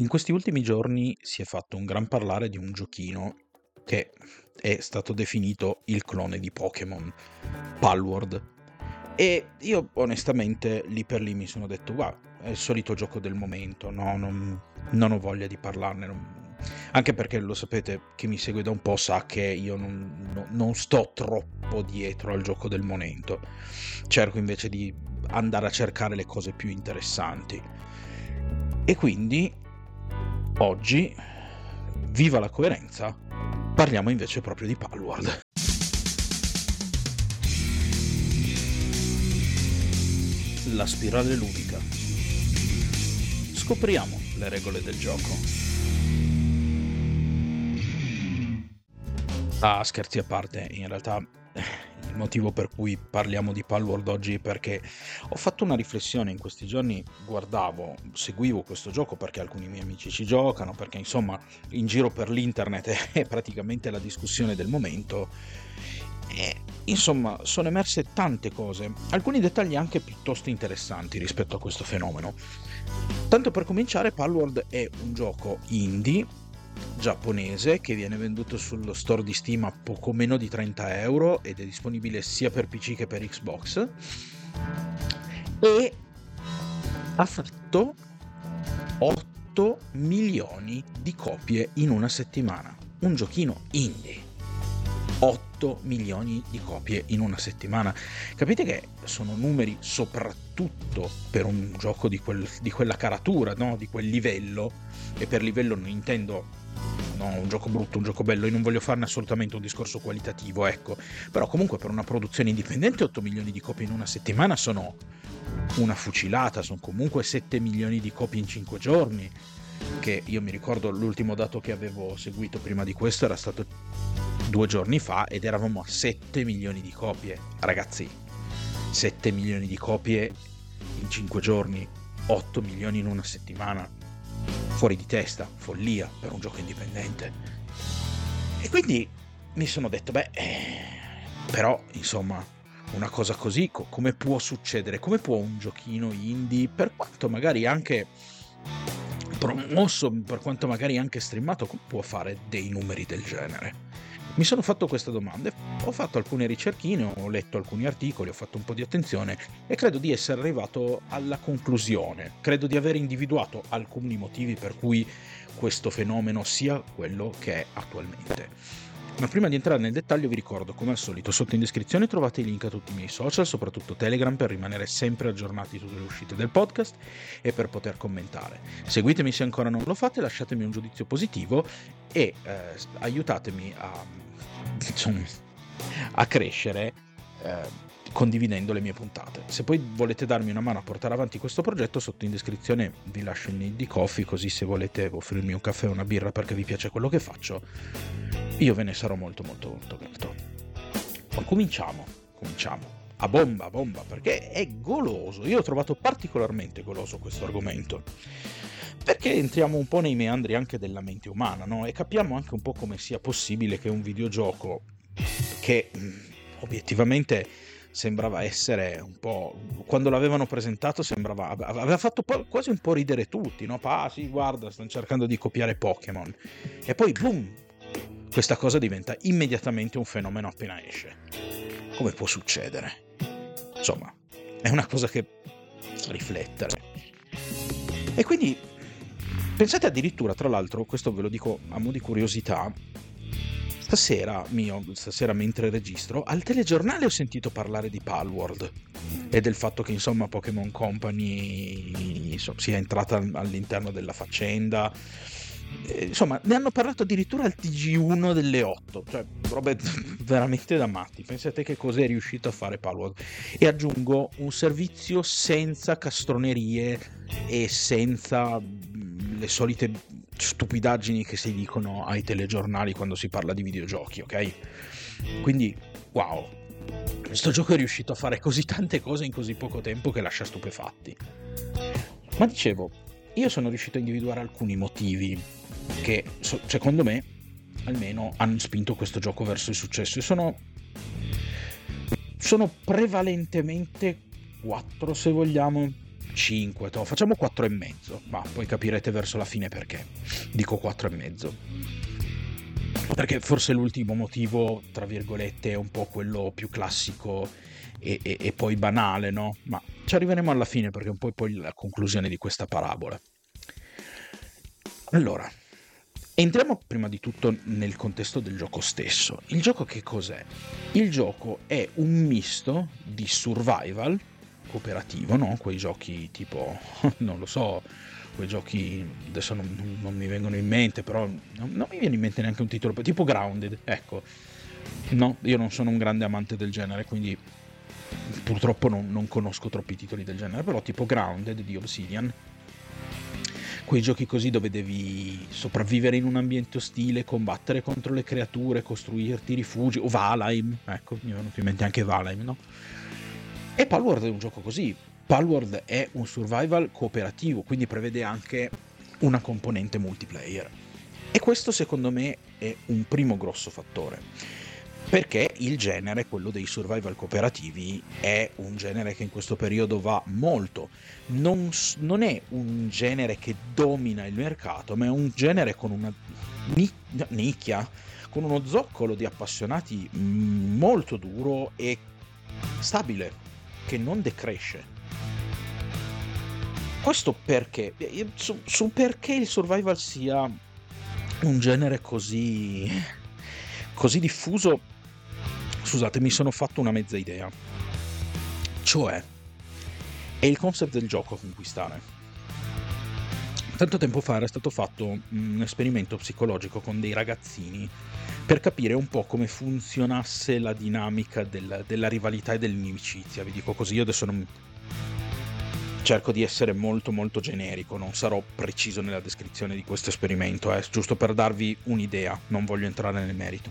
In questi ultimi giorni si è fatto un gran parlare di un giochino che è stato definito il clone di Pokémon, Palworld. E io onestamente lì per lì mi sono detto, guarda, è il solito gioco del momento, no, non, non ho voglia di parlarne. Non... Anche perché lo sapete, chi mi segue da un po' sa che io non, no, non sto troppo dietro al gioco del momento. Cerco invece di andare a cercare le cose più interessanti. E quindi Oggi, viva la coerenza, parliamo invece proprio di Palworld. La spirale ludica. Scopriamo le regole del gioco. Ah, scherzi a parte, in realtà il motivo per cui parliamo di Palworld oggi perché ho fatto una riflessione in questi giorni, guardavo, seguivo questo gioco perché alcuni miei amici ci giocano, perché insomma in giro per l'internet è praticamente la discussione del momento. E, insomma, sono emerse tante cose, alcuni dettagli anche piuttosto interessanti rispetto a questo fenomeno. Tanto per cominciare, Palworld è un gioco indie giapponese che viene venduto sullo store di Steam a poco meno di 30 euro ed è disponibile sia per PC che per Xbox e ha fatto 8 milioni di copie in una settimana un giochino indie 8 milioni di copie in una settimana. Capite che sono numeri soprattutto per un gioco di, quel, di quella caratura, no? di quel livello, e per livello non intendo no, un gioco brutto, un gioco bello, io non voglio farne assolutamente un discorso qualitativo, ecco, però comunque per una produzione indipendente 8 milioni di copie in una settimana sono una fucilata, sono comunque 7 milioni di copie in 5 giorni, che io mi ricordo l'ultimo dato che avevo seguito prima di questo era stato due giorni fa ed eravamo a 7 milioni di copie, ragazzi, 7 milioni di copie in 5 giorni, 8 milioni in una settimana fuori di testa, follia per un gioco indipendente. E quindi mi sono detto, beh, eh, però insomma, una cosa così co- come può succedere? Come può un giochino indie, per quanto magari anche promosso, per quanto magari anche streamato, può fare dei numeri del genere? Mi sono fatto questa domanda, ho fatto alcune ricerchine, ho letto alcuni articoli, ho fatto un po' di attenzione e credo di essere arrivato alla conclusione, credo di aver individuato alcuni motivi per cui questo fenomeno sia quello che è attualmente. Ma prima di entrare nel dettaglio vi ricordo, come al solito, sotto in descrizione trovate i link a tutti i miei social, soprattutto Telegram, per rimanere sempre aggiornati sulle uscite del podcast e per poter commentare. Seguitemi se ancora non lo fate, lasciatemi un giudizio positivo e eh, aiutatemi a, insomma, a crescere. Eh, condividendo le mie puntate. Se poi volete darmi una mano a portare avanti questo progetto, sotto in descrizione vi lascio il link di coffee, così se volete offrirmi un caffè o una birra perché vi piace quello che faccio, io ve ne sarò molto molto molto grato. Ma cominciamo, cominciamo. A bomba, a bomba, perché è goloso. Io ho trovato particolarmente goloso questo argomento. Perché entriamo un po' nei meandri anche della mente umana, no? E capiamo anche un po' come sia possibile che un videogioco che obiettivamente sembrava essere un po'. Quando l'avevano presentato, sembrava. aveva fatto quasi un po' ridere tutti, no? Ah, sì, guarda, stanno cercando di copiare Pokémon. E poi, boom! questa cosa diventa immediatamente un fenomeno appena esce. Come può succedere? Insomma, è una cosa che riflettere. E quindi pensate addirittura, tra l'altro, questo ve lo dico a mo' di curiosità, stasera, mio, stasera mentre registro, al telegiornale ho sentito parlare di Palworld e del fatto che insomma Pokémon Company insomma, sia entrata all'interno della faccenda eh, insomma, ne hanno parlato addirittura al TG1 delle 8, cioè robe veramente da matti. Pensate che cosa è riuscito a fare Palworld. E aggiungo un servizio senza castronerie e senza mm, le solite stupidaggini che si dicono ai telegiornali quando si parla di videogiochi, ok? Quindi, wow, questo gioco è riuscito a fare così tante cose in così poco tempo che lascia stupefatti. Ma dicevo, io sono riuscito a individuare alcuni motivi che secondo me almeno hanno spinto questo gioco verso il successo e sono, sono prevalentemente quattro se vogliamo 5, to, facciamo 4 e mezzo, ma poi capirete verso la fine perché dico 4 e mezzo. Perché forse l'ultimo motivo, tra virgolette, è un po' quello più classico e, e, e poi banale, no? Ma ci arriveremo alla fine perché è un po' poi la conclusione di questa parabola. Allora, entriamo prima di tutto nel contesto del gioco stesso. Il gioco che cos'è? Il gioco è un misto di survival cooperativo, no? Quei giochi tipo, non lo so, quei giochi adesso non, non mi vengono in mente, però non, non, mi viene in mente neanche un titolo, tipo Grounded, ecco. No, io non sono un grande amante del genere, quindi purtroppo non, non conosco troppi titoli del genere, però tipo Grounded di Obsidian quei giochi così dove devi sopravvivere in un ambiente ostile, combattere contro le creature, costruirti rifugi, o Valheim, ecco, mi è venuto in mente anche Valheim, no? E Palworld è un gioco così. Palworld è un survival cooperativo, quindi prevede anche una componente multiplayer. E questo secondo me è un primo grosso fattore perché il genere, quello dei survival cooperativi, è un genere che in questo periodo va molto. Non, non, è un genere che domina il mercato, ma è un genere con una nicchia, con uno zoccolo di appassionati molto duro e stabile, che non decresce. Questo perché? Su, su perché il survival sia un genere così, così diffuso Scusate, mi sono fatto una mezza idea. Cioè, è il concept del gioco a conquistare. Tanto tempo fa era stato fatto un esperimento psicologico con dei ragazzini per capire un po' come funzionasse la dinamica del, della rivalità e dell'inimicizia. Vi dico così, io adesso non... cerco di essere molto molto generico, non sarò preciso nella descrizione di questo esperimento, eh, giusto per darvi un'idea, non voglio entrare nel merito.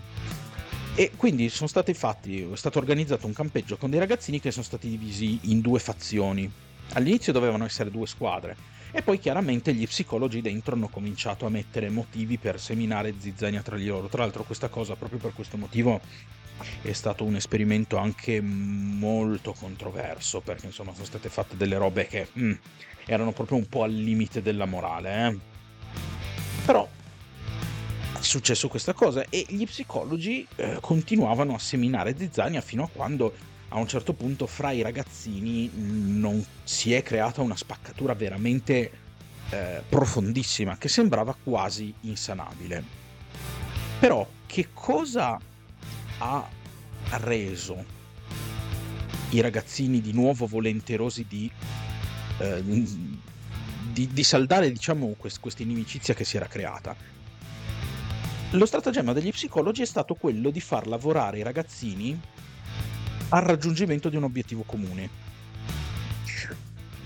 E quindi sono stati fatti, è stato organizzato un campeggio con dei ragazzini che sono stati divisi in due fazioni. All'inizio dovevano essere due squadre e poi chiaramente gli psicologi dentro hanno cominciato a mettere motivi per seminare zizzania tra di loro. Tra l'altro questa cosa, proprio per questo motivo, è stato un esperimento anche molto controverso perché insomma sono state fatte delle robe che mm, erano proprio un po' al limite della morale. Eh? Però è successo questa cosa e gli psicologi eh, continuavano a seminare zizzania fino a quando a un certo punto fra i ragazzini non si è creata una spaccatura veramente eh, profondissima che sembrava quasi insanabile. Però che cosa ha reso i ragazzini di nuovo volenterosi di, eh, di, di saldare diciamo questa inimicizia che si era creata? Lo stratagemma degli psicologi è stato quello di far lavorare i ragazzini al raggiungimento di un obiettivo comune.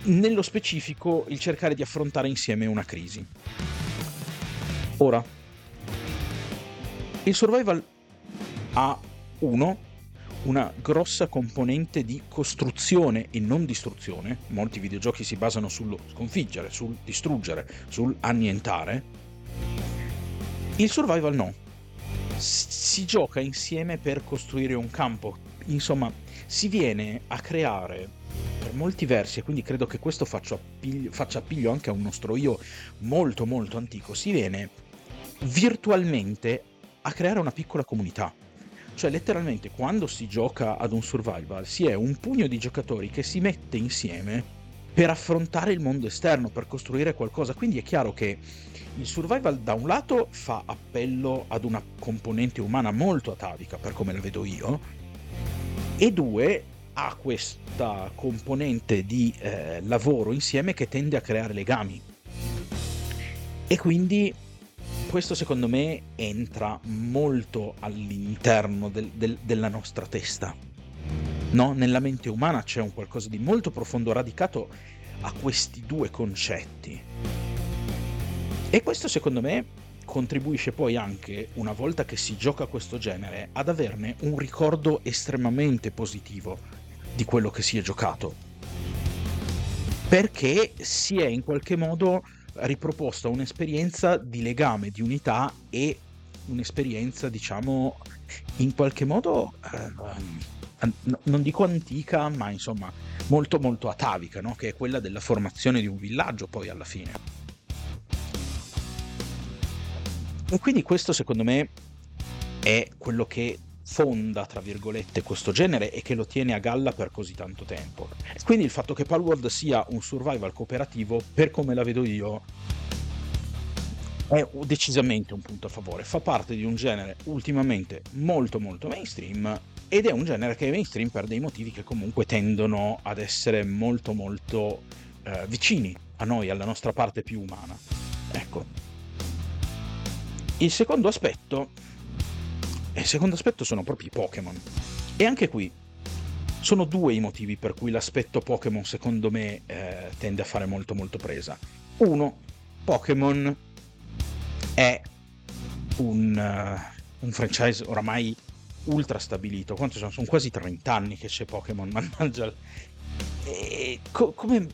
Nello specifico, il cercare di affrontare insieme una crisi. Ora, il survival ha uno, una grossa componente di costruzione e non distruzione. Molti videogiochi si basano sullo sconfiggere, sul distruggere, sul annientare il survival no. Si gioca insieme per costruire un campo. Insomma, si viene a creare per molti versi, e quindi credo che questo faccia appiglio, faccia appiglio anche a un nostro io molto molto antico, si viene virtualmente a creare una piccola comunità. Cioè, letteralmente, quando si gioca ad un survival, si è un pugno di giocatori che si mette insieme per affrontare il mondo esterno, per costruire qualcosa. Quindi è chiaro che il survival da un lato fa appello ad una componente umana molto atavica, per come la vedo io, e due ha questa componente di eh, lavoro insieme che tende a creare legami. E quindi questo secondo me entra molto all'interno del, del, della nostra testa. No? Nella mente umana c'è un qualcosa di molto profondo radicato a questi due concetti. E questo secondo me contribuisce poi anche, una volta che si gioca questo genere, ad averne un ricordo estremamente positivo di quello che si è giocato. Perché si è in qualche modo riproposta un'esperienza di legame, di unità e un'esperienza, diciamo, in qualche modo eh, non dico antica, ma insomma molto molto atavica, no? che è quella della formazione di un villaggio poi alla fine. E quindi questo secondo me è quello che fonda, tra virgolette, questo genere e che lo tiene a galla per così tanto tempo. Quindi il fatto che Palworld sia un survival cooperativo, per come la vedo io, è decisamente un punto a favore. Fa parte di un genere ultimamente molto molto mainstream ed è un genere che è mainstream per dei motivi che comunque tendono ad essere molto molto eh, vicini a noi, alla nostra parte più umana. Ecco. Il secondo aspetto, il secondo aspetto sono proprio i Pokémon. E anche qui sono due i motivi per cui l'aspetto Pokémon secondo me eh, tende a fare molto molto presa. Uno, Pokémon è un, uh, un franchise oramai ultra stabilito. Quanto sono? Sono quasi 30 anni che c'è Pokémon, mannaggia. E co- come,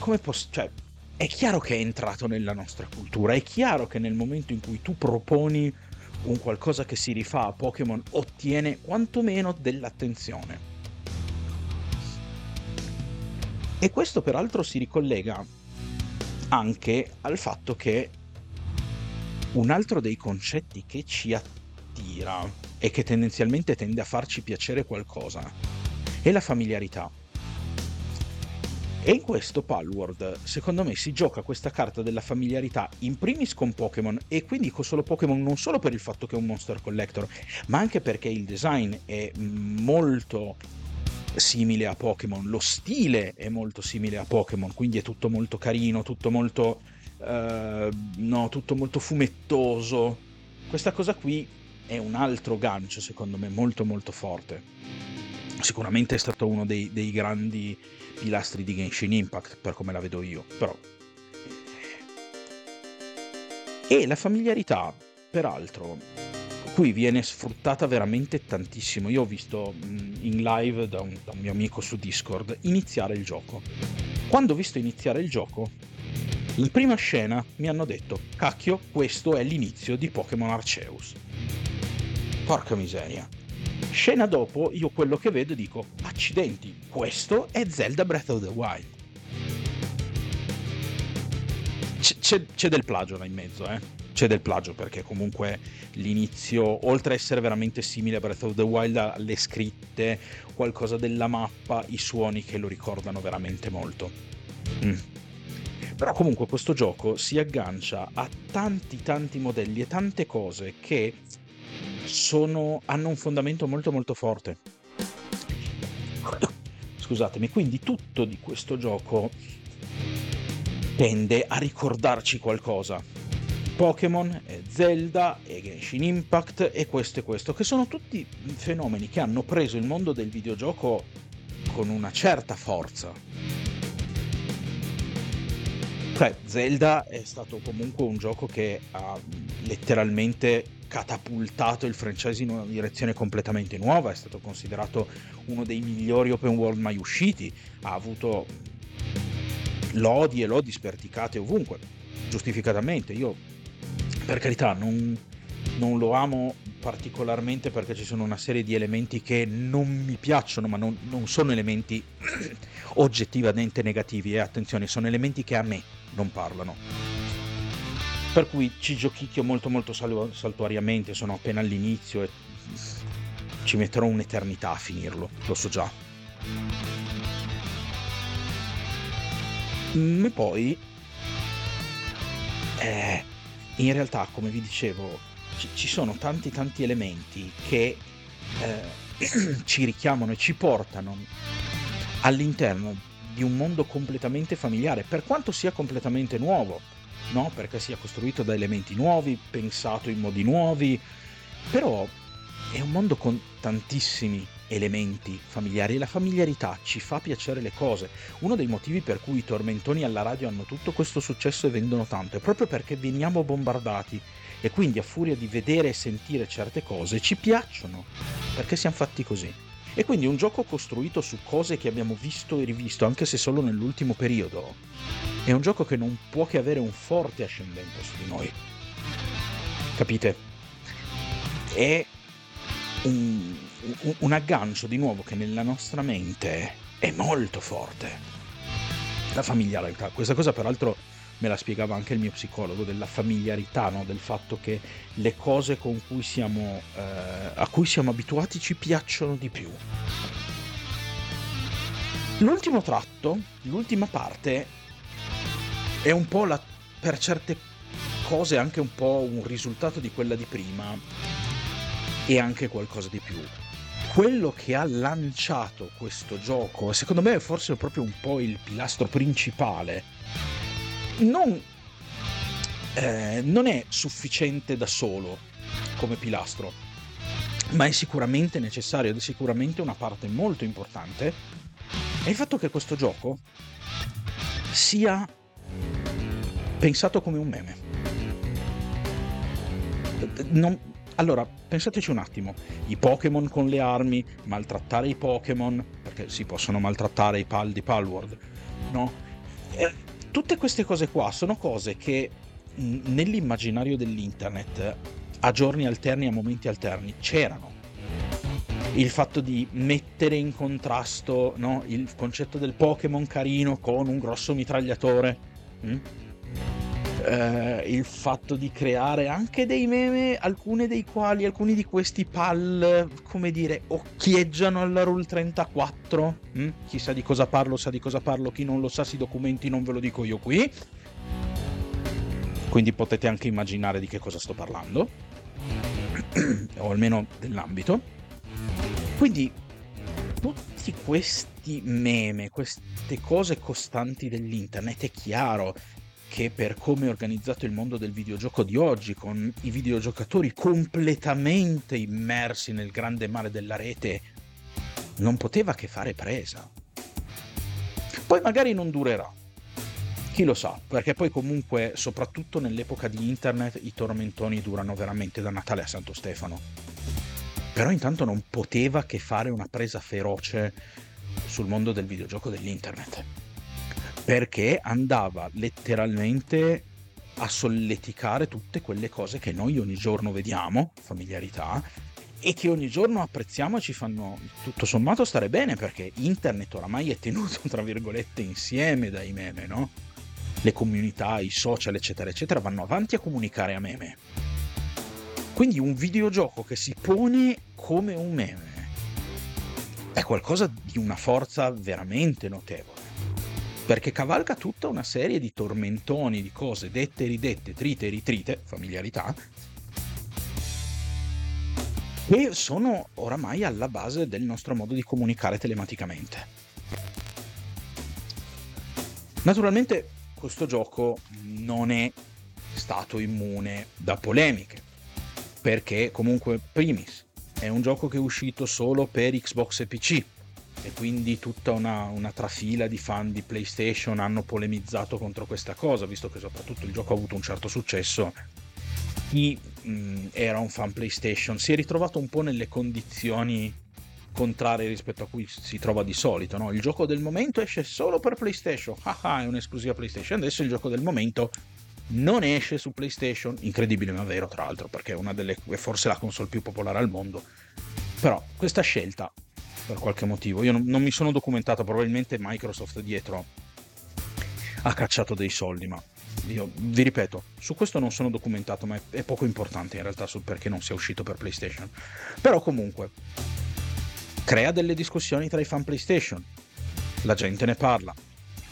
come posso... Cioè, è chiaro che è entrato nella nostra cultura, è chiaro che nel momento in cui tu proponi un qualcosa che si rifà a Pokémon ottiene quantomeno dell'attenzione. E questo peraltro si ricollega anche al fatto che un altro dei concetti che ci attira e che tendenzialmente tende a farci piacere qualcosa è la familiarità. E in questo Palworld, secondo me, si gioca questa carta della familiarità in primis con Pokémon, e quindi con solo Pokémon non solo per il fatto che è un Monster Collector, ma anche perché il design è molto simile a Pokémon, lo stile è molto simile a Pokémon, quindi è tutto molto carino, tutto molto Uh, no, tutto molto fumettoso. Questa cosa qui è un altro gancio, secondo me, molto molto forte. Sicuramente è stato uno dei, dei grandi pilastri di Genshin Impact, per come la vedo io, però. E la familiarità, peraltro, qui viene sfruttata veramente tantissimo. Io ho visto in live da un, da un mio amico su Discord iniziare il gioco. Quando ho visto iniziare il gioco, in prima scena mi hanno detto, cacchio, questo è l'inizio di Pokémon Arceus. Porca miseria. Scena dopo, io quello che vedo dico, accidenti, questo è Zelda Breath of the Wild. C'è, c'è del plagio là in mezzo, eh? C'è del plagio perché comunque l'inizio, oltre a essere veramente simile a Breath of the Wild, le scritte, qualcosa della mappa, i suoni che lo ricordano veramente molto. Mm. Però comunque questo gioco si aggancia a tanti tanti modelli e tante cose che sono, hanno un fondamento molto molto forte. Scusatemi, quindi tutto di questo gioco tende a ricordarci qualcosa. Pokémon, Zelda, e Genshin Impact e questo e questo, che sono tutti fenomeni che hanno preso il mondo del videogioco con una certa forza cioè, Zelda è stato comunque un gioco che ha letteralmente catapultato il franchise in una direzione completamente nuova, è stato considerato uno dei migliori open world mai usciti, ha avuto lodi e lodi sperticate ovunque, giustificatamente. Io, per carità, non, non lo amo particolarmente perché ci sono una serie di elementi che non mi piacciono, ma non, non sono elementi oggettivamente negativi. E attenzione, sono elementi che a me non parlano. Per cui ci giochicchio molto molto saltuariamente, sono appena all'inizio e ci metterò un'eternità a finirlo, lo so già. E poi, eh, in realtà, come vi dicevo, ci, ci sono tanti tanti elementi che eh, ci richiamano e ci portano all'interno di un mondo completamente familiare, per quanto sia completamente nuovo, no? perché sia costruito da elementi nuovi, pensato in modi nuovi, però è un mondo con tantissimi elementi familiari e la familiarità ci fa piacere le cose. Uno dei motivi per cui i tormentoni alla radio hanno tutto questo successo e vendono tanto è proprio perché veniamo bombardati e quindi a furia di vedere e sentire certe cose ci piacciono, perché siamo fatti così. E quindi un gioco costruito su cose che abbiamo visto e rivisto, anche se solo nell'ultimo periodo, è un gioco che non può che avere un forte ascendente su di noi. Capite? È un, un, un aggancio di nuovo che nella nostra mente è molto forte. La familiarità, questa cosa peraltro me la spiegava anche il mio psicologo, della familiarità, no? del fatto che le cose cui siamo, eh, a cui siamo abituati ci piacciono di più. L'ultimo tratto, l'ultima parte, è un po' la, per certe cose anche un po' un risultato di quella di prima. E anche qualcosa di più. Quello che ha lanciato questo gioco, secondo me è forse proprio un po' il pilastro principale, non, eh, non è sufficiente da solo come pilastro, ma è sicuramente necessario ed è sicuramente una parte molto importante, è il fatto che questo gioco sia pensato come un meme. Non, allora, pensateci un attimo, i Pokémon con le armi, maltrattare i Pokémon, perché si possono maltrattare i pal di Palworld, no? Eh, tutte queste cose qua sono cose che nell'immaginario dell'internet a giorni alterni, a momenti alterni, c'erano. Il fatto di mettere in contrasto no, il concetto del Pokémon carino con un grosso mitragliatore. Hm? eh, il fatto di creare anche dei meme, alcuni dei quali, alcuni di questi pal, come dire, occhieggiano alla Rule 34. Mm? Chi sa di cosa parlo sa di cosa parlo, chi non lo sa si documenti, non ve lo dico io qui. Quindi potete anche immaginare di che cosa sto parlando, o almeno dell'ambito. Quindi tutti questi meme, queste cose costanti dell'internet, è chiaro che per come è organizzato il mondo del videogioco di oggi, con i videogiocatori completamente immersi nel grande mare della rete, non poteva che fare presa. Poi magari non durerà, chi lo sa, perché poi comunque, soprattutto nell'epoca di internet, i tormentoni durano veramente da Natale a Santo Stefano. Però intanto non poteva che fare una presa feroce sul mondo del videogioco dell'internet perché andava letteralmente a solleticare tutte quelle cose che noi ogni giorno vediamo, familiarità, e che ogni giorno apprezziamo e ci fanno tutto sommato stare bene perché internet oramai è tenuto tra virgolette insieme dai meme, no? Le comunità, i social, eccetera, eccetera, vanno avanti a comunicare a meme. Quindi un videogioco che si pone come un meme è qualcosa di una forza veramente notevole perché cavalca tutta una serie di tormentoni, di cose dette e ridette, trite e ritrite, familiarità, che sono oramai alla base del nostro modo di comunicare telematicamente. Naturalmente questo gioco non è stato immune da polemiche, perché comunque primis è un gioco che è uscito solo per Xbox e PC, e quindi tutta una, una, trafila di fan di PlayStation hanno polemizzato contro questa cosa, visto che soprattutto il gioco ha avuto un certo successo. Chi mh, era un fan PlayStation si è ritrovato un po' nelle condizioni contrarie rispetto a cui si trova di solito. No? Il gioco del momento esce solo per PlayStation, ah, è un'esclusiva PlayStation. Adesso il gioco del momento non esce su PlayStation, incredibile ma vero tra l'altro, perché è una delle è forse la console più popolare al mondo. Però questa scelta per qualche motivo. Io non, non mi sono documentato, probabilmente Microsoft dietro ha cacciato dei soldi, ma io vi ripeto, su questo non sono documentato, ma è, è poco importante in realtà sul perché non sia uscito per PlayStation. Però comunque crea delle discussioni tra i fan PlayStation, la gente ne parla,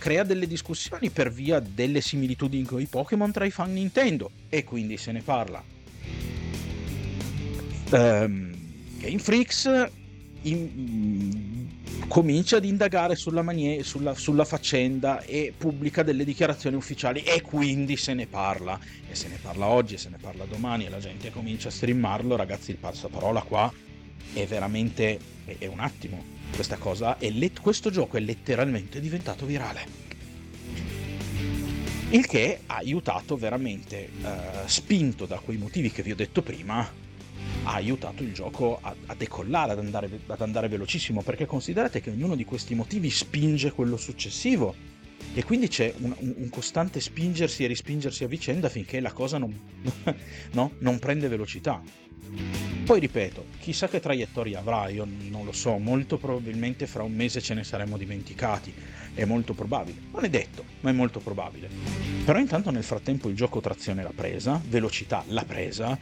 crea delle discussioni per via delle similitudini con i Pokémon tra i fan Nintendo e quindi se ne parla. Um, Game Freaks in, comincia ad indagare sulla, manie, sulla, sulla, faccenda e pubblica delle dichiarazioni ufficiali e quindi se ne parla. E se ne parla oggi e se ne parla domani e la gente comincia a streamarlo. Ragazzi il passaparola qua è veramente è, è un attimo questa cosa e let, questo gioco è letteralmente diventato virale. Il che ha aiutato veramente uh, spinto da quei motivi che vi ho detto prima ha aiutato il gioco a, a decollare, ad andare, ad andare velocissimo, perché considerate che ognuno di questi motivi spinge quello successivo. E quindi c'è un, un, costante spingersi e rispingersi a vicenda finché la cosa non, no, non prende velocità. Poi ripeto, chissà che traiettoria avrà, io non lo so, molto probabilmente fra un mese ce ne saremmo dimenticati, è molto probabile, non è detto, ma è molto probabile. Però intanto nel frattempo il gioco trazione l'ha presa, velocità l'ha presa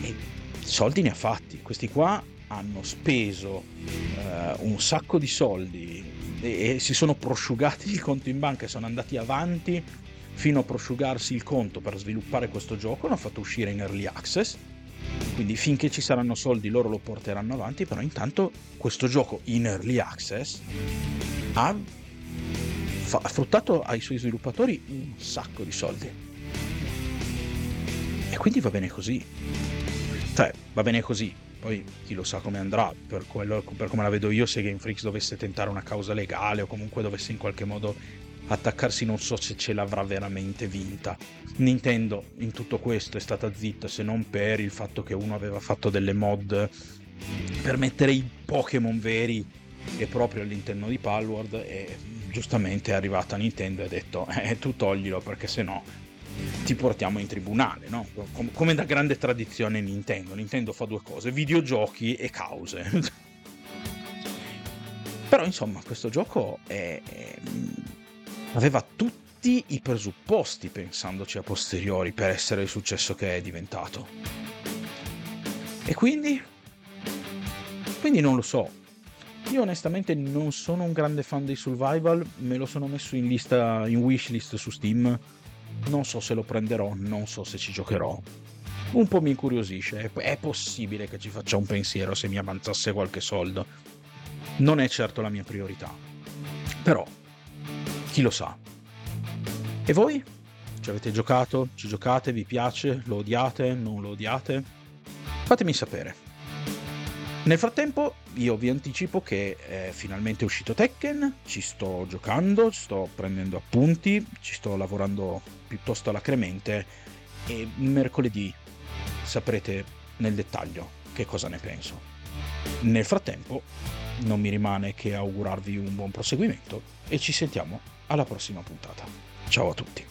e soldi ne ha fatti. Questi qua hanno speso eh, un sacco di soldi e, e si sono prosciugati il conto in banca e sono andati avanti fino a prosciugarsi il conto per sviluppare questo gioco, l'hanno fatto uscire in early access quindi finché ci saranno soldi loro lo porteranno avanti, però intanto questo gioco in early access ha, ha fruttato ai suoi sviluppatori un sacco di soldi. E quindi va bene così. Cioè, va bene così. Poi chi lo sa come andrà, per, quello, per come la vedo io, se Game Freaks dovesse tentare una causa legale o comunque dovesse in qualche modo attaccarsi non so se ce l'avrà veramente vinta. Nintendo in tutto questo è stata zitta se non per il fatto che uno aveva fatto delle mod per mettere i Pokémon veri e proprio all'interno di Palward e giustamente è arrivata Nintendo e ha detto eh tu toglilo perché se no ti portiamo in tribunale, no? Come da grande tradizione Nintendo. Nintendo fa due cose, videogiochi e cause. Però insomma questo gioco è, è aveva tutti i presupposti, pensandoci a posteriori, per essere il successo che è diventato. E quindi? Quindi non lo so. Io onestamente non sono un grande fan dei survival, me lo sono messo in lista, in wishlist su Steam. Non so se lo prenderò, non so se ci giocherò. Un po' mi incuriosisce, è possibile che ci faccia un pensiero se mi avanzasse qualche soldo. Non è certo la mia priorità. Però chi lo sa. E voi? Ci avete giocato? Ci giocate? Vi piace? Lo odiate? Non lo odiate? Fatemi sapere. Nel frattempo io vi anticipo che è finalmente uscito Tekken, ci sto giocando, sto prendendo appunti, ci sto lavorando piuttosto alacremente e mercoledì saprete nel dettaglio che cosa ne penso. Nel frattempo non mi rimane che augurarvi un buon proseguimento e ci sentiamo alla prossima puntata. Ciao a tutti.